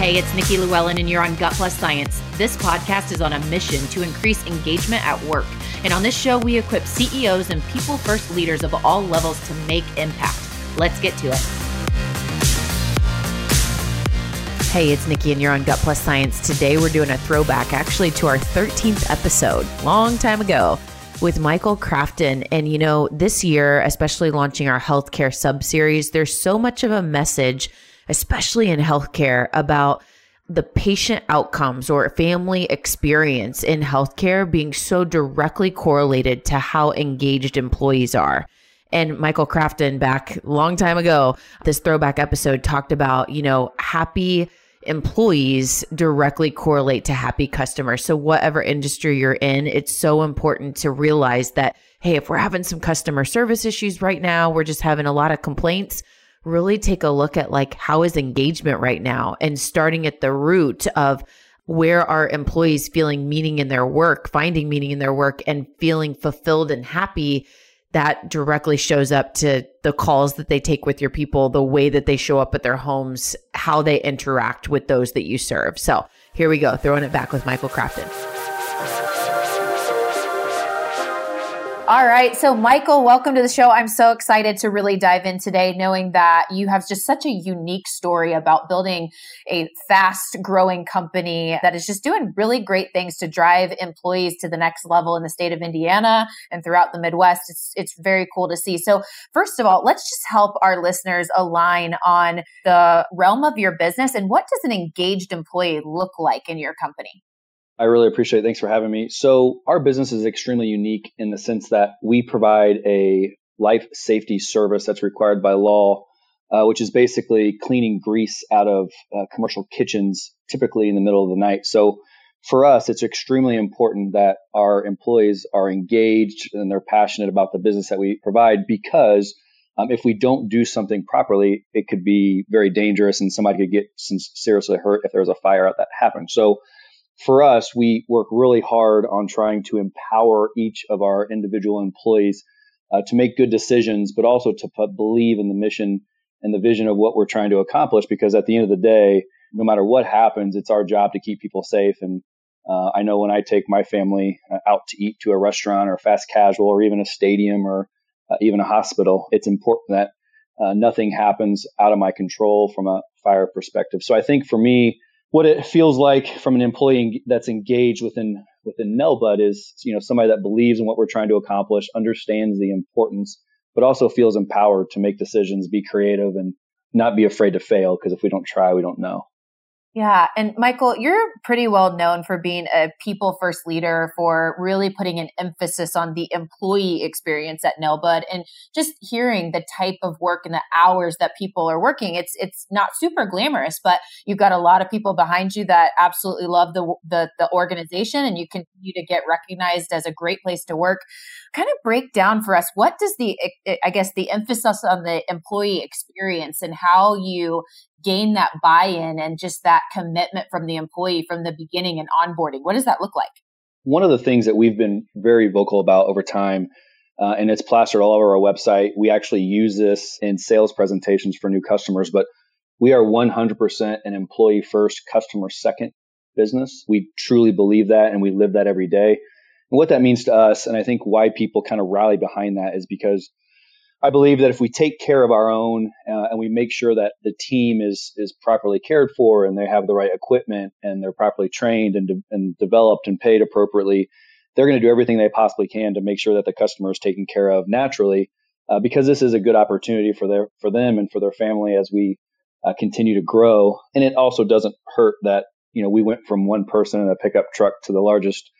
Hey, it's Nikki Llewellyn, and you're on Gut Plus Science. This podcast is on a mission to increase engagement at work. And on this show, we equip CEOs and people first leaders of all levels to make impact. Let's get to it. Hey, it's Nikki, and you're on Gut Plus Science. Today, we're doing a throwback actually to our 13th episode, long time ago, with Michael Crafton. And, you know, this year, especially launching our healthcare sub series, there's so much of a message especially in healthcare, about the patient outcomes or family experience in healthcare being so directly correlated to how engaged employees are. And Michael Crafton back long time ago, this throwback episode talked about, you know, happy employees directly correlate to happy customers. So whatever industry you're in, it's so important to realize that, hey, if we're having some customer service issues right now, we're just having a lot of complaints, really take a look at like how is engagement right now and starting at the root of where are employees feeling meaning in their work, finding meaning in their work and feeling fulfilled and happy that directly shows up to the calls that they take with your people, the way that they show up at their homes, how they interact with those that you serve. So here we go, throwing it back with Michael Crafton. All right. So, Michael, welcome to the show. I'm so excited to really dive in today, knowing that you have just such a unique story about building a fast growing company that is just doing really great things to drive employees to the next level in the state of Indiana and throughout the Midwest. It's, it's very cool to see. So, first of all, let's just help our listeners align on the realm of your business and what does an engaged employee look like in your company? I really appreciate it. Thanks for having me. So, our business is extremely unique in the sense that we provide a life safety service that's required by law, uh, which is basically cleaning grease out of uh, commercial kitchens, typically in the middle of the night. So, for us, it's extremely important that our employees are engaged and they're passionate about the business that we provide because um, if we don't do something properly, it could be very dangerous and somebody could get seriously hurt if there was a fire out that happened. So, for us, we work really hard on trying to empower each of our individual employees uh, to make good decisions, but also to believe in the mission and the vision of what we're trying to accomplish. Because at the end of the day, no matter what happens, it's our job to keep people safe. And uh, I know when I take my family uh, out to eat to a restaurant or fast casual or even a stadium or uh, even a hospital, it's important that uh, nothing happens out of my control from a fire perspective. So I think for me, what it feels like from an employee that's engaged within within Nelbud is you know somebody that believes in what we're trying to accomplish, understands the importance, but also feels empowered to make decisions, be creative, and not be afraid to fail. Because if we don't try, we don't know. Yeah. And Michael, you're pretty well known for being a people first leader, for really putting an emphasis on the employee experience at Nelbud and just hearing the type of work and the hours that people are working. It's it's not super glamorous, but you've got a lot of people behind you that absolutely love the the, the organization and you continue to get recognized as a great place to work. Kind of break down for us what does the I guess the emphasis on the employee experience and how you gain that buy-in and just that commitment from the employee from the beginning and onboarding? What does that look like? One of the things that we've been very vocal about over time, uh, and it's plastered all over our website. We actually use this in sales presentations for new customers, but we are 100% an employee first, customer second business. We truly believe that and we live that every day. And what that means to us, and I think why people kind of rally behind that is because I believe that if we take care of our own uh, and we make sure that the team is is properly cared for and they have the right equipment and they're properly trained and, de- and developed and paid appropriately, they're going to do everything they possibly can to make sure that the customer is taken care of naturally. Uh, because this is a good opportunity for their for them and for their family as we uh, continue to grow. And it also doesn't hurt that you know we went from one person in a pickup truck to the largest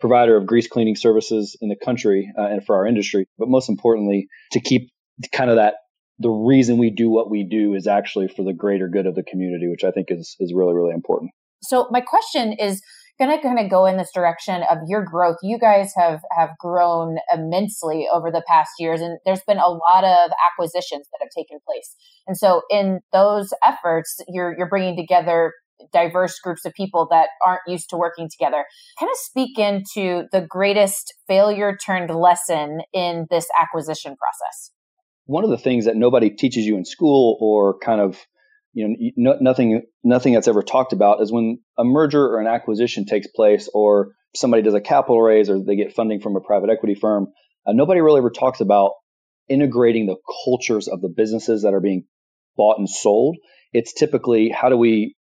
provider of grease cleaning services in the country uh, and for our industry. But most importantly, to keep kind of that the reason we do what we do is actually for the greater good of the community, which I think is is really really important. So my question is going to kind of go in this direction of your growth. You guys have have grown immensely over the past years, and there's been a lot of acquisitions that have taken place. And so in those efforts, you're you're bringing together diverse groups of people that aren't used to working together. Kind of speak into the greatest failure turned lesson in this acquisition process. One of the things that nobody teaches you in school or kind of you know, no, nothing, nothing that's ever talked about is when a merger or an acquisition takes place, or somebody does a capital raise, or they get funding from a private equity firm. Uh, nobody really ever talks about integrating the cultures of the businesses that are being bought and sold. It's typically how do we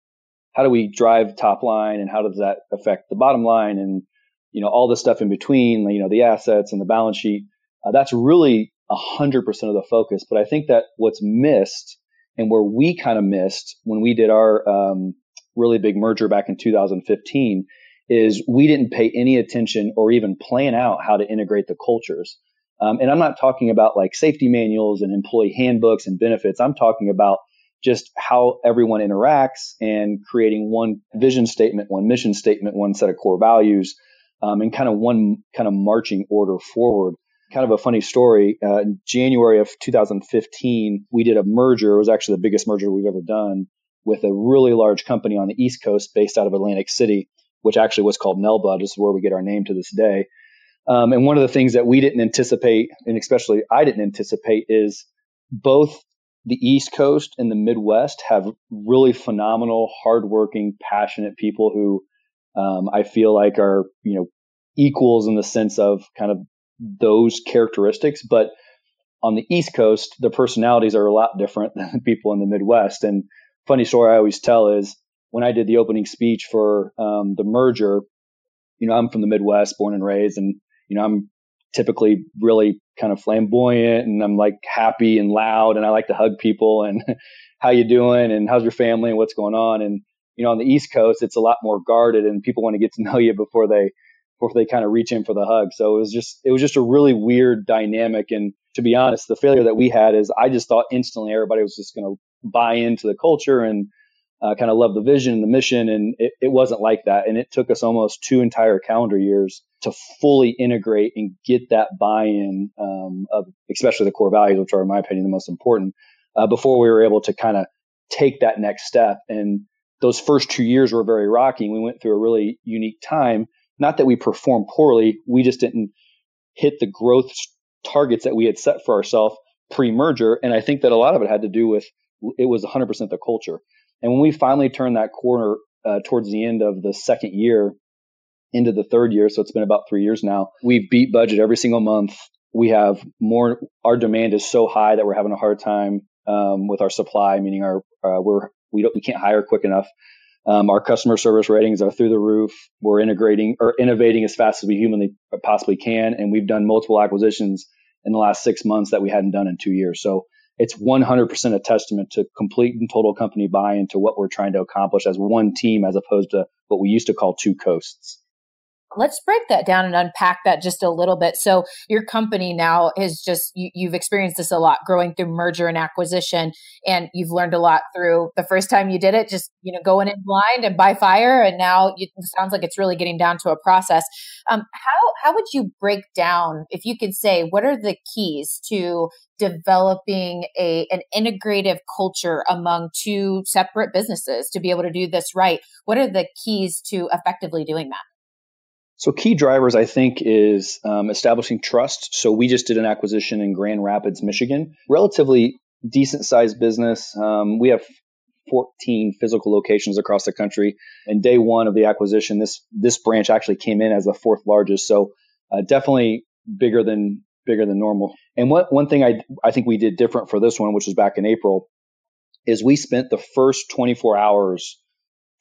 how do we drive top line and how does that affect the bottom line and you know all the stuff in between, you know the assets and the balance sheet. Uh, that's really hundred percent of the focus. But I think that what's missed and where we kind of missed when we did our um, really big merger back in 2015 is we didn't pay any attention or even plan out how to integrate the cultures. Um, and I'm not talking about like safety manuals and employee handbooks and benefits. I'm talking about just how everyone interacts and creating one vision statement, one mission statement, one set of core values, um, and kind of one kind of marching order forward kind of a funny story. Uh, in January of 2015, we did a merger. It was actually the biggest merger we've ever done with a really large company on the East Coast based out of Atlantic City, which actually was called Nelbud. Is where we get our name to this day. Um, and one of the things that we didn't anticipate, and especially I didn't anticipate, is both the East Coast and the Midwest have really phenomenal, hardworking, passionate people who um, I feel like are, you know, equals in the sense of kind of those characteristics. But on the East Coast, the personalities are a lot different than people in the Midwest. And funny story I always tell is when I did the opening speech for um, the merger, you know, I'm from the Midwest, born and raised, and you know, I'm typically really kind of flamboyant and I'm like happy and loud and I like to hug people and how you doing and how's your family and what's going on and you know on the east coast it's a lot more guarded and people want to get to know you before they before they kind of reach in for the hug. So it was just it was just a really weird dynamic. And to be honest, the failure that we had is I just thought instantly everybody was just going to buy into the culture and uh, kind of love the vision and the mission. And it, it wasn't like that. And it took us almost two entire calendar years to fully integrate and get that buy-in um, of especially the core values, which are in my opinion the most important, uh, before we were able to kind of take that next step. And those first two years were very rocky. We went through a really unique time not that we performed poorly, we just didn't hit the growth targets that we had set for ourselves pre-merger. And I think that a lot of it had to do with it was 100% the culture. And when we finally turned that corner uh, towards the end of the second year into the third year, so it's been about three years now, we beat budget every single month. We have more. Our demand is so high that we're having a hard time um, with our supply, meaning our uh, we're we don't we can't hire quick enough. Um, our customer service ratings are through the roof. We're integrating or innovating as fast as we humanly possibly can. And we've done multiple acquisitions in the last six months that we hadn't done in two years. So it's 100% a testament to complete and total company buy into what we're trying to accomplish as one team as opposed to what we used to call two coasts let's break that down and unpack that just a little bit. So your company now is just you, have experienced this a lot growing through merger and acquisition, and you've learned a lot through the first time you did it, just you know going in blind and by fire, and now it sounds like it's really getting down to a process. Um, how how would you break down if you could say what are the keys to developing a an integrative culture among two separate businesses to be able to do this right? What are the keys to effectively doing that? So, key drivers, I think, is um, establishing trust. So, we just did an acquisition in Grand Rapids, Michigan, relatively decent sized business. Um, we have 14 physical locations across the country. And day one of the acquisition, this this branch actually came in as the fourth largest. So, uh, definitely bigger than bigger than normal. And what one thing I I think we did different for this one, which was back in April, is we spent the first 24 hours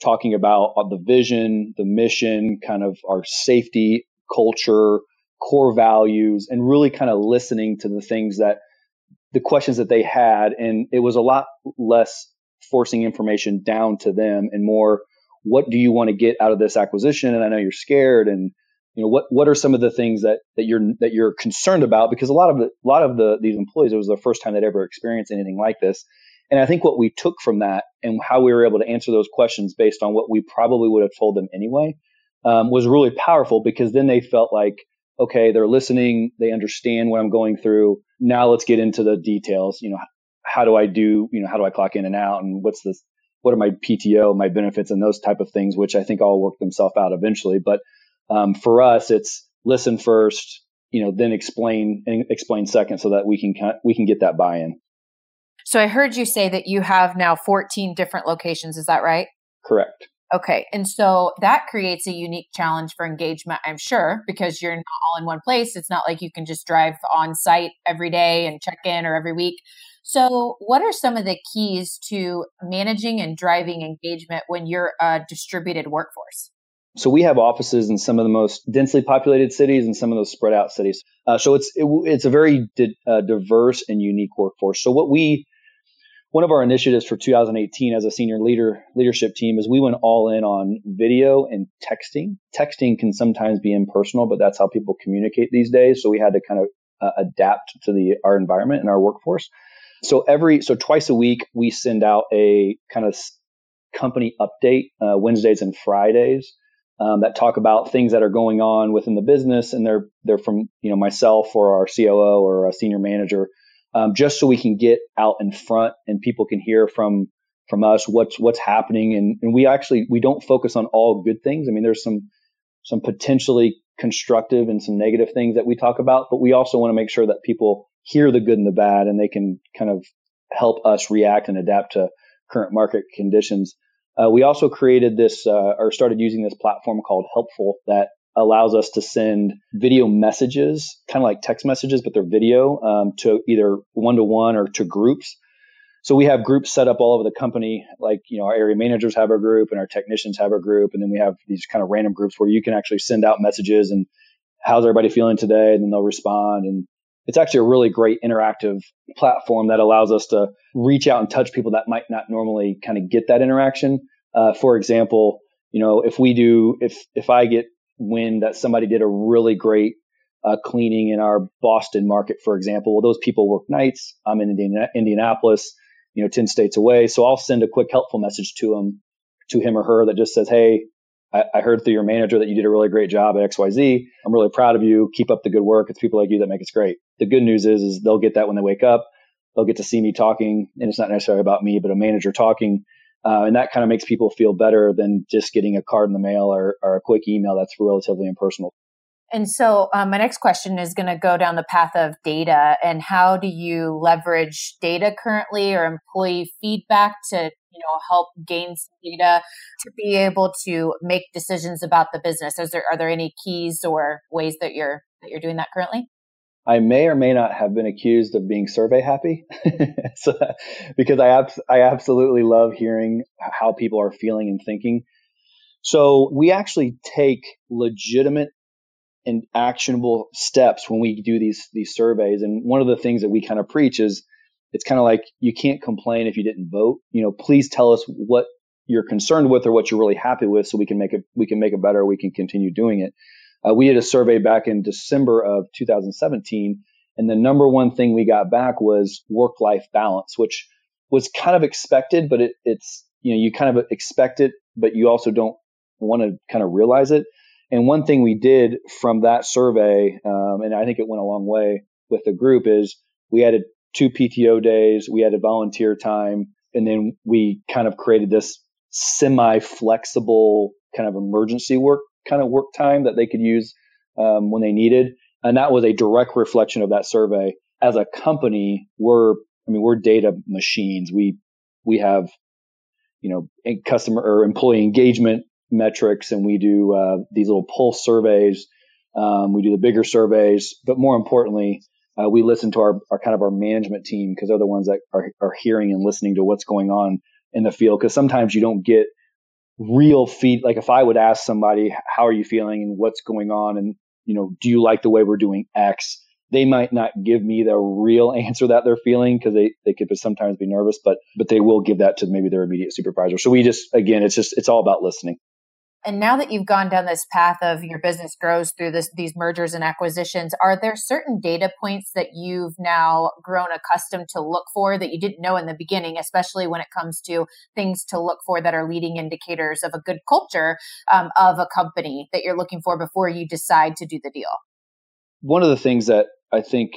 talking about uh, the vision, the mission, kind of our safety culture, core values, and really kind of listening to the things that the questions that they had. And it was a lot less forcing information down to them and more what do you want to get out of this acquisition? And I know you're scared and you know what what are some of the things that that you're that you're concerned about because a lot of the, a lot of the these employees it was the first time they'd ever experienced anything like this and I think what we took from that and how we were able to answer those questions based on what we probably would have told them anyway um, was really powerful because then they felt like, okay, they're listening, they understand what I'm going through. Now let's get into the details. You know, how do I do, you know, how do I clock in and out and what's this, what are my PTO, my benefits and those type of things, which I think all work themselves out eventually. But um, for us, it's listen first, you know, then explain and explain second so that we can, we can get that buy-in. So I heard you say that you have now 14 different locations. Is that right? Correct. Okay. And so that creates a unique challenge for engagement, I'm sure, because you're not all in one place. It's not like you can just drive on site every day and check in or every week. So, what are some of the keys to managing and driving engagement when you're a distributed workforce? So we have offices in some of the most densely populated cities and some of those spread out cities. Uh, so it's it, it's a very di- uh, diverse and unique workforce. So what we one of our initiatives for 2018 as a senior leader leadership team is we went all in on video and texting. Texting can sometimes be impersonal, but that's how people communicate these days. So we had to kind of uh, adapt to the our environment and our workforce. So every so twice a week we send out a kind of company update uh, Wednesdays and Fridays um, that talk about things that are going on within the business, and they're they're from you know myself or our COO or a senior manager um, just so we can get out in front and people can hear from from us what's what's happening. And, and we actually we don't focus on all good things. I mean there's some some potentially constructive and some negative things that we talk about but we also want to make sure that people hear the good and the bad and they can kind of help us react and adapt to current market conditions. Uh, we also created this uh, or started using this platform called helpful that allows us to send video messages, kind of like text messages, but they're video um, to either one to one or to groups. So we have groups set up all over the company, like you know our area managers have a group and our technicians have a group, and then we have these kind of random groups where you can actually send out messages and how's everybody feeling today, and then they'll respond. And it's actually a really great interactive platform that allows us to reach out and touch people that might not normally kind of get that interaction. Uh, for example, you know if we do if if I get when that somebody did a really great uh, cleaning in our Boston market, for example. Well, those people work nights. I'm in Indiana, Indianapolis, you know, 10 states away. So I'll send a quick helpful message to him, to him or her that just says, Hey, I, I heard through your manager that you did a really great job at XYZ. I'm really proud of you. Keep up the good work. It's people like you that make us great. The good news is, is they'll get that when they wake up. They'll get to see me talking and it's not necessarily about me, but a manager talking uh, and that kind of makes people feel better than just getting a card in the mail or, or a quick email that's relatively impersonal. And so, um, my next question is going to go down the path of data. And how do you leverage data currently or employee feedback to you know help gain some data to be able to make decisions about the business? Is there are there any keys or ways that you're that you're doing that currently? I may or may not have been accused of being survey happy, so, because I I absolutely love hearing how people are feeling and thinking. So we actually take legitimate and actionable steps when we do these these surveys. And one of the things that we kind of preach is it's kind of like you can't complain if you didn't vote. You know, please tell us what you're concerned with or what you're really happy with, so we can make it we can make it better. We can continue doing it. Uh, we did a survey back in December of 2017, and the number one thing we got back was work life balance, which was kind of expected, but it, it's you know you kind of expect it, but you also don't want to kind of realize it. And one thing we did from that survey, um, and I think it went a long way with the group, is we added two PTO days, we added volunteer time, and then we kind of created this semi flexible kind of emergency work kind of work time that they could use um, when they needed. And that was a direct reflection of that survey. As a company, we're, I mean, we're data machines. We, we have, you know, customer or employee engagement metrics and we do uh, these little pulse surveys. Um, we do the bigger surveys, but more importantly, uh, we listen to our, our, kind of our management team because they're the ones that are, are hearing and listening to what's going on in the field. Because sometimes you don't get real feed like if i would ask somebody how are you feeling and what's going on? and you know do you like the way we're doing x? they might not give me the real answer that they're feeling because they, they could sometimes be nervous but but they will give that to maybe their immediate supervisor. So we just again it's just it's all about listening and now that you've gone down this path of your business grows through this, these mergers and acquisitions, are there certain data points that you've now grown accustomed to look for that you didn't know in the beginning, especially when it comes to things to look for that are leading indicators of a good culture um, of a company that you're looking for before you decide to do the deal? One of the things that I think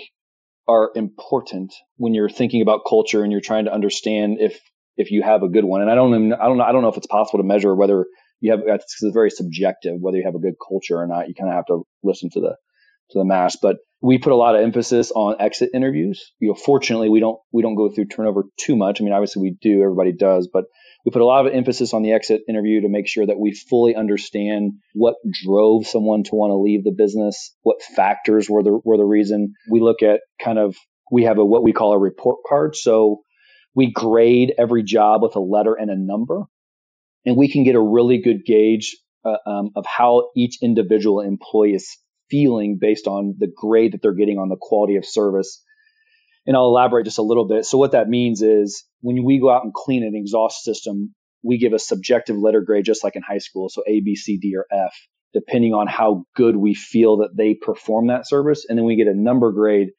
are important when you're thinking about culture and you're trying to understand if if you have a good one. And I don't I don't I don't know if it's possible to measure whether you have it's very subjective whether you have a good culture or not. You kind of have to listen to the to the mass. But we put a lot of emphasis on exit interviews. You know, fortunately, we don't we don't go through turnover too much. I mean, obviously we do, everybody does, but we put a lot of emphasis on the exit interview to make sure that we fully understand what drove someone to want to leave the business, what factors were the were the reason. We look at kind of we have a what we call a report card. So we grade every job with a letter and a number, and we can get a really good gauge uh, um, of how each individual employee is feeling based on the grade that they're getting on the quality of service. And I'll elaborate just a little bit. So what that means is when we go out and clean an exhaust system, we give a subjective letter grade just like in high school. So A, B, C, D, or F, depending on how good we feel that they perform that service. And then we get a number grade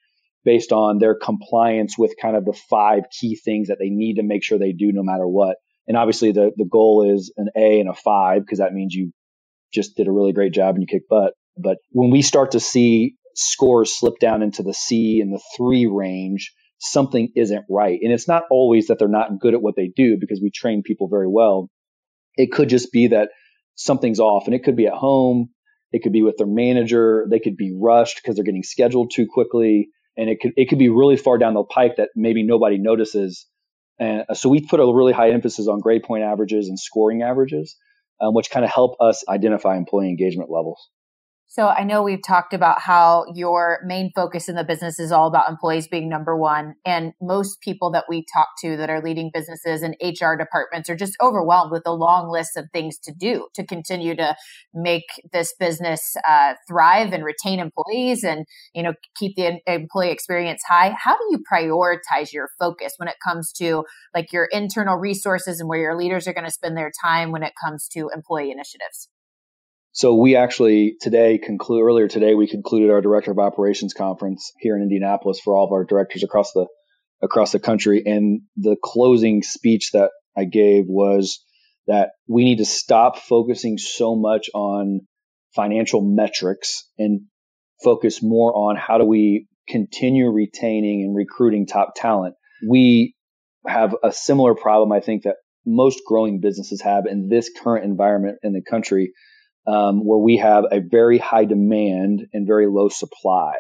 based on their compliance with kind of the five key things that they need to make sure they do no matter what. And obviously the, the goal is an A and a five because that means you just did a really great job and you kick butt. But when we start to see scores slip down into the C and the three range, something isn't right. And it's not always that they're not good at what they do because we train people very well. It could just be that something's off and it could be at home. It could be with their manager. They could be rushed because they're getting scheduled too quickly. And it could, it could be really far down the pike that maybe nobody notices. And so we put a really high emphasis on grade point averages and scoring averages, um, which kind of help us identify employee engagement levels. So I know we've talked about how your main focus in the business is all about employees being number one. And most people that we talk to that are leading businesses and HR departments are just overwhelmed with a long list of things to do to continue to make this business uh, thrive and retain employees and, you know, keep the employee experience high. How do you prioritize your focus when it comes to like your internal resources and where your leaders are going to spend their time when it comes to employee initiatives? So we actually today conclude earlier today we concluded our director of operations conference here in Indianapolis for all of our directors across the across the country and the closing speech that I gave was that we need to stop focusing so much on financial metrics and focus more on how do we continue retaining and recruiting top talent. We have a similar problem I think that most growing businesses have in this current environment in the country um, where we have a very high demand and very low supply,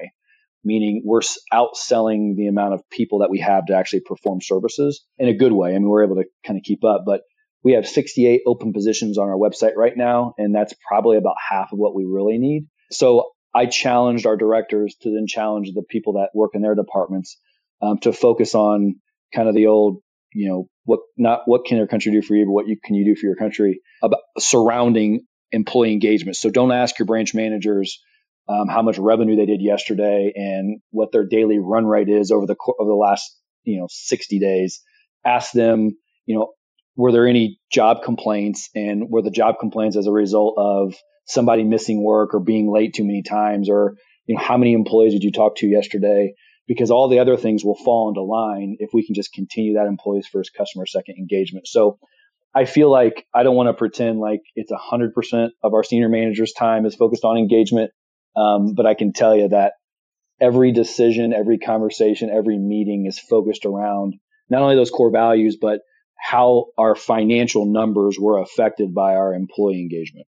meaning we're outselling the amount of people that we have to actually perform services in a good way. I mean, we're able to kind of keep up, but we have 68 open positions on our website right now, and that's probably about half of what we really need. So I challenged our directors to then challenge the people that work in their departments um, to focus on kind of the old, you know, what not what can your country do for you, but what you can you do for your country about surrounding employee engagement. So don't ask your branch managers um, how much revenue they did yesterday and what their daily run rate is over the over the last you know 60 days. Ask them, you know, were there any job complaints and were the job complaints as a result of somebody missing work or being late too many times or you know how many employees did you talk to yesterday? Because all the other things will fall into line if we can just continue that employees first, customer second engagement. So I feel like I don't want to pretend like it's 100% of our senior managers' time is focused on engagement. Um, but I can tell you that every decision, every conversation, every meeting is focused around not only those core values, but how our financial numbers were affected by our employee engagement.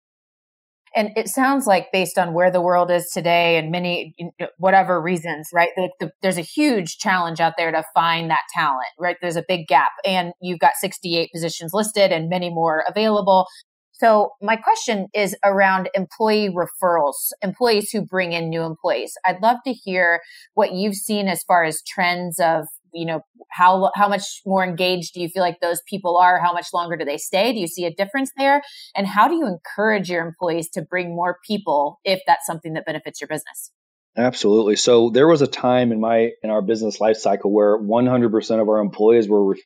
And it sounds like based on where the world is today and many, whatever reasons, right? The, the, there's a huge challenge out there to find that talent, right? There's a big gap and you've got 68 positions listed and many more available. So my question is around employee referrals, employees who bring in new employees. I'd love to hear what you've seen as far as trends of you know how how much more engaged do you feel like those people are? How much longer do they stay? Do you see a difference there? And how do you encourage your employees to bring more people if that's something that benefits your business? Absolutely. So there was a time in my in our business life cycle where 100% of our employees were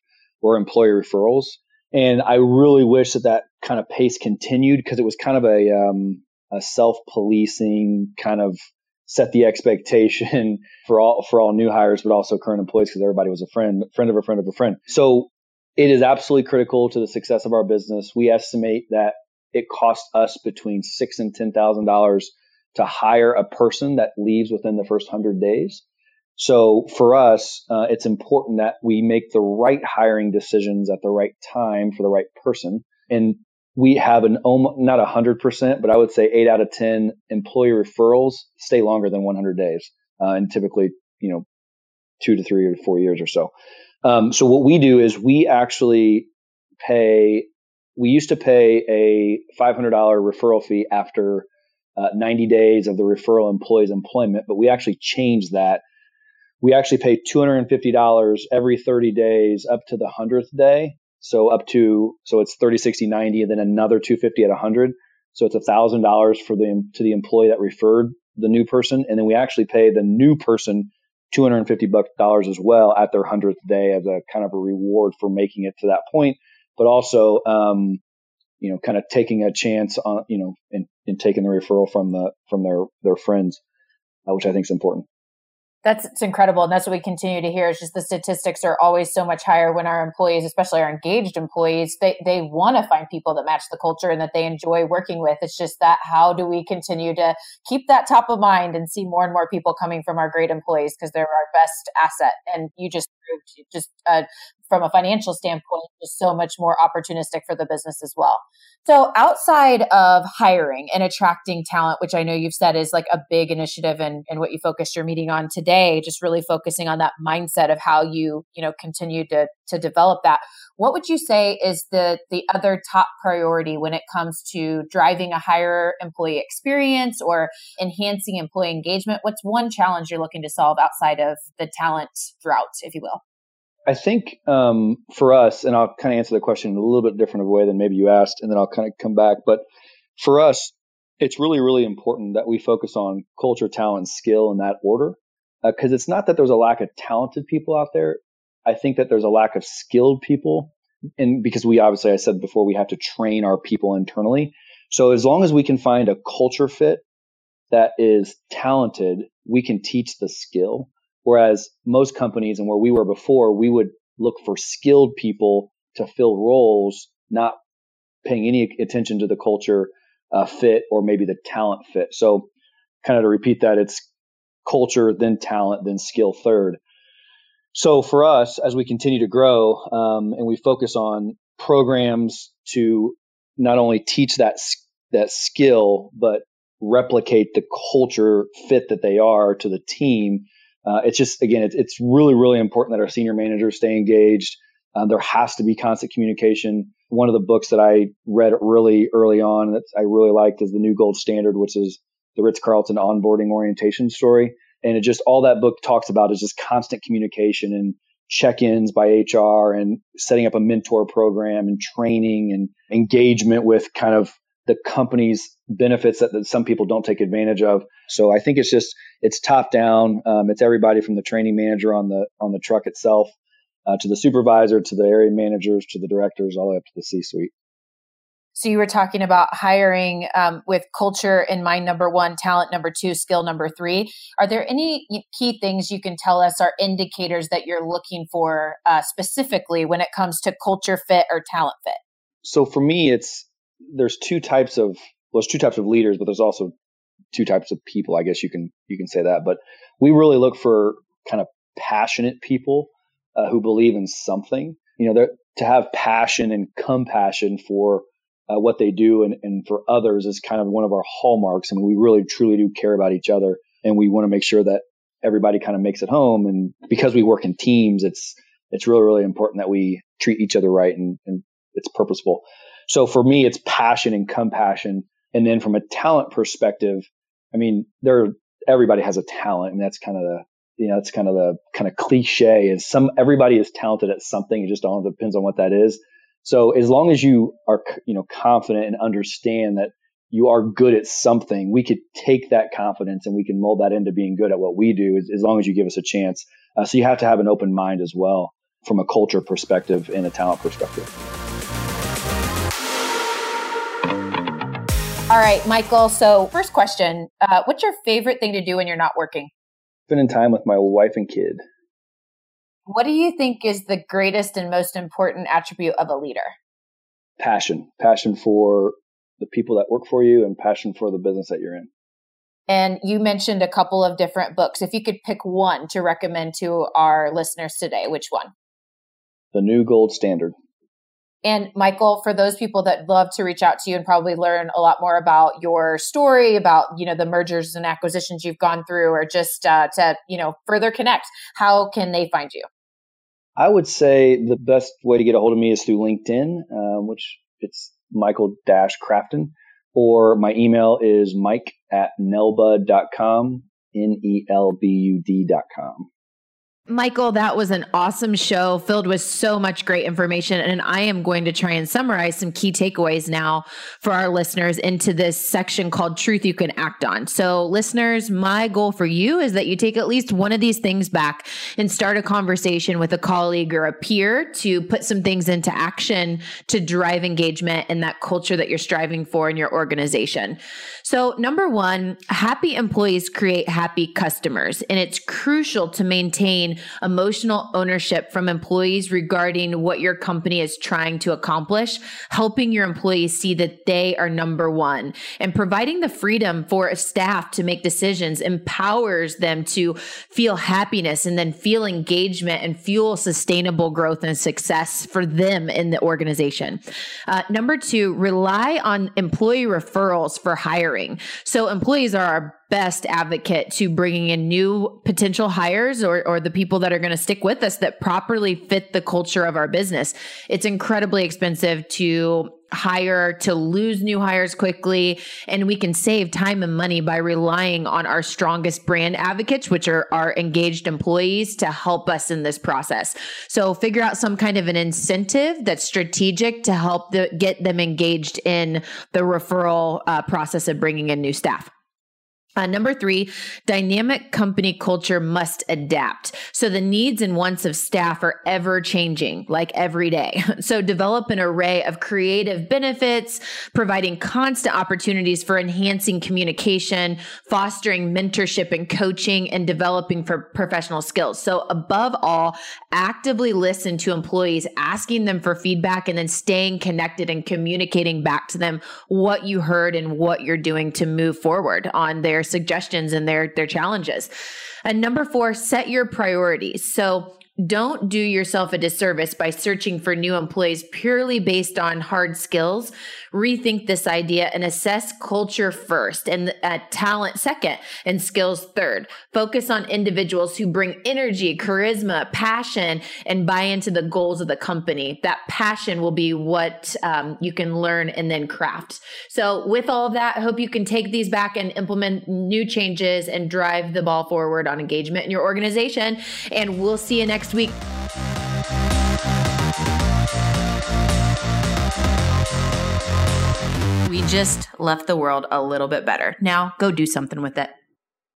were employee referrals. And i really wish that that kind of pace continued because it was kind of a um, a self-policing kind of set the expectation for all for all new hires, but also current employees because everybody was a friend, friend of a friend of a friend. So it is absolutely critical to the success of our business. We estimate that it costs us between six and ten thousand dollars to hire a person that leaves within the first hundred days. So for us, uh, it's important that we make the right hiring decisions at the right time for the right person. And we have an not a hundred percent, but I would say eight out of ten employee referrals stay longer than 100 days. uh, and typically, you know, two to three or four years or so. Um, so what we do is we actually pay. We used to pay a $500 referral fee after uh, 90 days of the referral employee's employment, but we actually changed that. We actually pay $250 every 30 days up to the 100th day. So up to, so it's 30, 60, 90, and then another 250 at 100. So it's $1,000 for the, to the employee that referred the new person. And then we actually pay the new person 250 dollars as well at their 100th day as a kind of a reward for making it to that point, but also, um, you know, kind of taking a chance on, you know, and, and taking the referral from the, from their, their friends, uh, which I think is important. That's it's incredible. And that's what we continue to hear is just the statistics are always so much higher when our employees, especially our engaged employees, they, they want to find people that match the culture and that they enjoy working with. It's just that how do we continue to keep that top of mind and see more and more people coming from our great employees because they're our best asset. And you just just uh, from a financial standpoint, just so much more opportunistic for the business as well. So outside of hiring and attracting talent, which I know you've said is like a big initiative and, and what you focused your meeting on today, just really focusing on that mindset of how you, you know, continue to to develop that. What would you say is the the other top priority when it comes to driving a higher employee experience or enhancing employee engagement? What's one challenge you're looking to solve outside of the talent drought, if you will? I think um, for us, and I'll kind of answer the question in a little bit different of a way than maybe you asked, and then I'll kind of come back. But for us, it's really, really important that we focus on culture, talent, skill in that order. Because uh, it's not that there's a lack of talented people out there. I think that there's a lack of skilled people. And because we obviously, I said before, we have to train our people internally. So as long as we can find a culture fit that is talented, we can teach the skill. Whereas most companies and where we were before, we would look for skilled people to fill roles, not paying any attention to the culture uh, fit or maybe the talent fit. So, kind of to repeat that, it's culture, then talent, then skill third. So, for us, as we continue to grow um, and we focus on programs to not only teach that that skill, but replicate the culture fit that they are to the team uh, it's just again, it's, it's really really important that our senior managers stay engaged. Um, there has to be constant communication. One of the books that I read really early on that I really liked is the New Gold Standard, which is the Ritz Carlton onboarding orientation story. And it just all that book talks about is just constant communication and check-ins by HR and setting up a mentor program and training and engagement with kind of the company's benefits that, that, some people don't take advantage of. So I think it's just it's top down. Um, it's everybody from the training manager on the on the truck itself uh, to the supervisor to the area managers to the directors all the way up to the C-suite. So you were talking about hiring um, with culture in mind number one, talent number two, skill number three. Are there any key things you can tell us are indicators that you're looking for uh, specifically when it comes to culture fit or talent fit? So for me, it's there's two types of well, there's two types of leaders, but there's also two types of people. I guess you can you can say that. But we really look for kind of passionate people uh, who believe in something. You know, to have passion and compassion for uh, what they do and, and for others is kind of one of our hallmarks. I mean, we really truly do care about each other, and we want to make sure that everybody kind of makes it home. And because we work in teams, it's it's really really important that we treat each other right and, and it's purposeful. So for me, it's passion and compassion. And then from a talent perspective, I mean, there everybody has a talent, and that's kind of the you know that's kind of the kind of cliche is some everybody is talented at something. It just all depends on what that is. So as long as you are you know confident and understand that you are good at something, we could take that confidence and we can mold that into being good at what we do as, as long as you give us a chance. Uh, so you have to have an open mind as well from a culture perspective and a talent perspective. All right, Michael. So, first question uh, What's your favorite thing to do when you're not working? Spending time with my wife and kid. What do you think is the greatest and most important attribute of a leader? Passion. Passion for the people that work for you and passion for the business that you're in. And you mentioned a couple of different books. If you could pick one to recommend to our listeners today, which one? The New Gold Standard. And Michael, for those people that love to reach out to you and probably learn a lot more about your story, about you know the mergers and acquisitions you've gone through, or just uh, to you know further connect, how can they find you? I would say the best way to get a hold of me is through LinkedIn, um, which it's Michael Dash Crafton, or my email is mike at nelbud.com, N E L B U D.com. Michael, that was an awesome show filled with so much great information. And I am going to try and summarize some key takeaways now for our listeners into this section called Truth You Can Act On. So, listeners, my goal for you is that you take at least one of these things back and start a conversation with a colleague or a peer to put some things into action to drive engagement and that culture that you're striving for in your organization. So, number one, happy employees create happy customers. And it's crucial to maintain emotional ownership from employees regarding what your company is trying to accomplish, helping your employees see that they are number one, and providing the freedom for staff to make decisions empowers them to feel happiness and then feel engagement and fuel sustainable growth and success for them in the organization. Uh, number two, rely on employee referrals for hiring. So employees are our best advocate to bringing in new potential hires or, or the people that are going to stick with us that properly fit the culture of our business. It's incredibly expensive to hire to lose new hires quickly and we can save time and money by relying on our strongest brand advocates which are our engaged employees to help us in this process so figure out some kind of an incentive that's strategic to help the, get them engaged in the referral uh, process of bringing in new staff uh, number three, dynamic company culture must adapt. So the needs and wants of staff are ever changing, like every day. So develop an array of creative benefits, providing constant opportunities for enhancing communication, fostering mentorship and coaching, and developing for professional skills. So above all, actively listen to employees, asking them for feedback, and then staying connected and communicating back to them what you heard and what you're doing to move forward on their suggestions and their their challenges. And number 4, set your priorities. So don't do yourself a disservice by searching for new employees purely based on hard skills. Rethink this idea and assess culture first and uh, talent second and skills third. Focus on individuals who bring energy, charisma, passion, and buy into the goals of the company. That passion will be what um, you can learn and then craft. So, with all of that, I hope you can take these back and implement new changes and drive the ball forward on engagement in your organization. And we'll see you next next week. We just left the world a little bit better. Now go do something with it.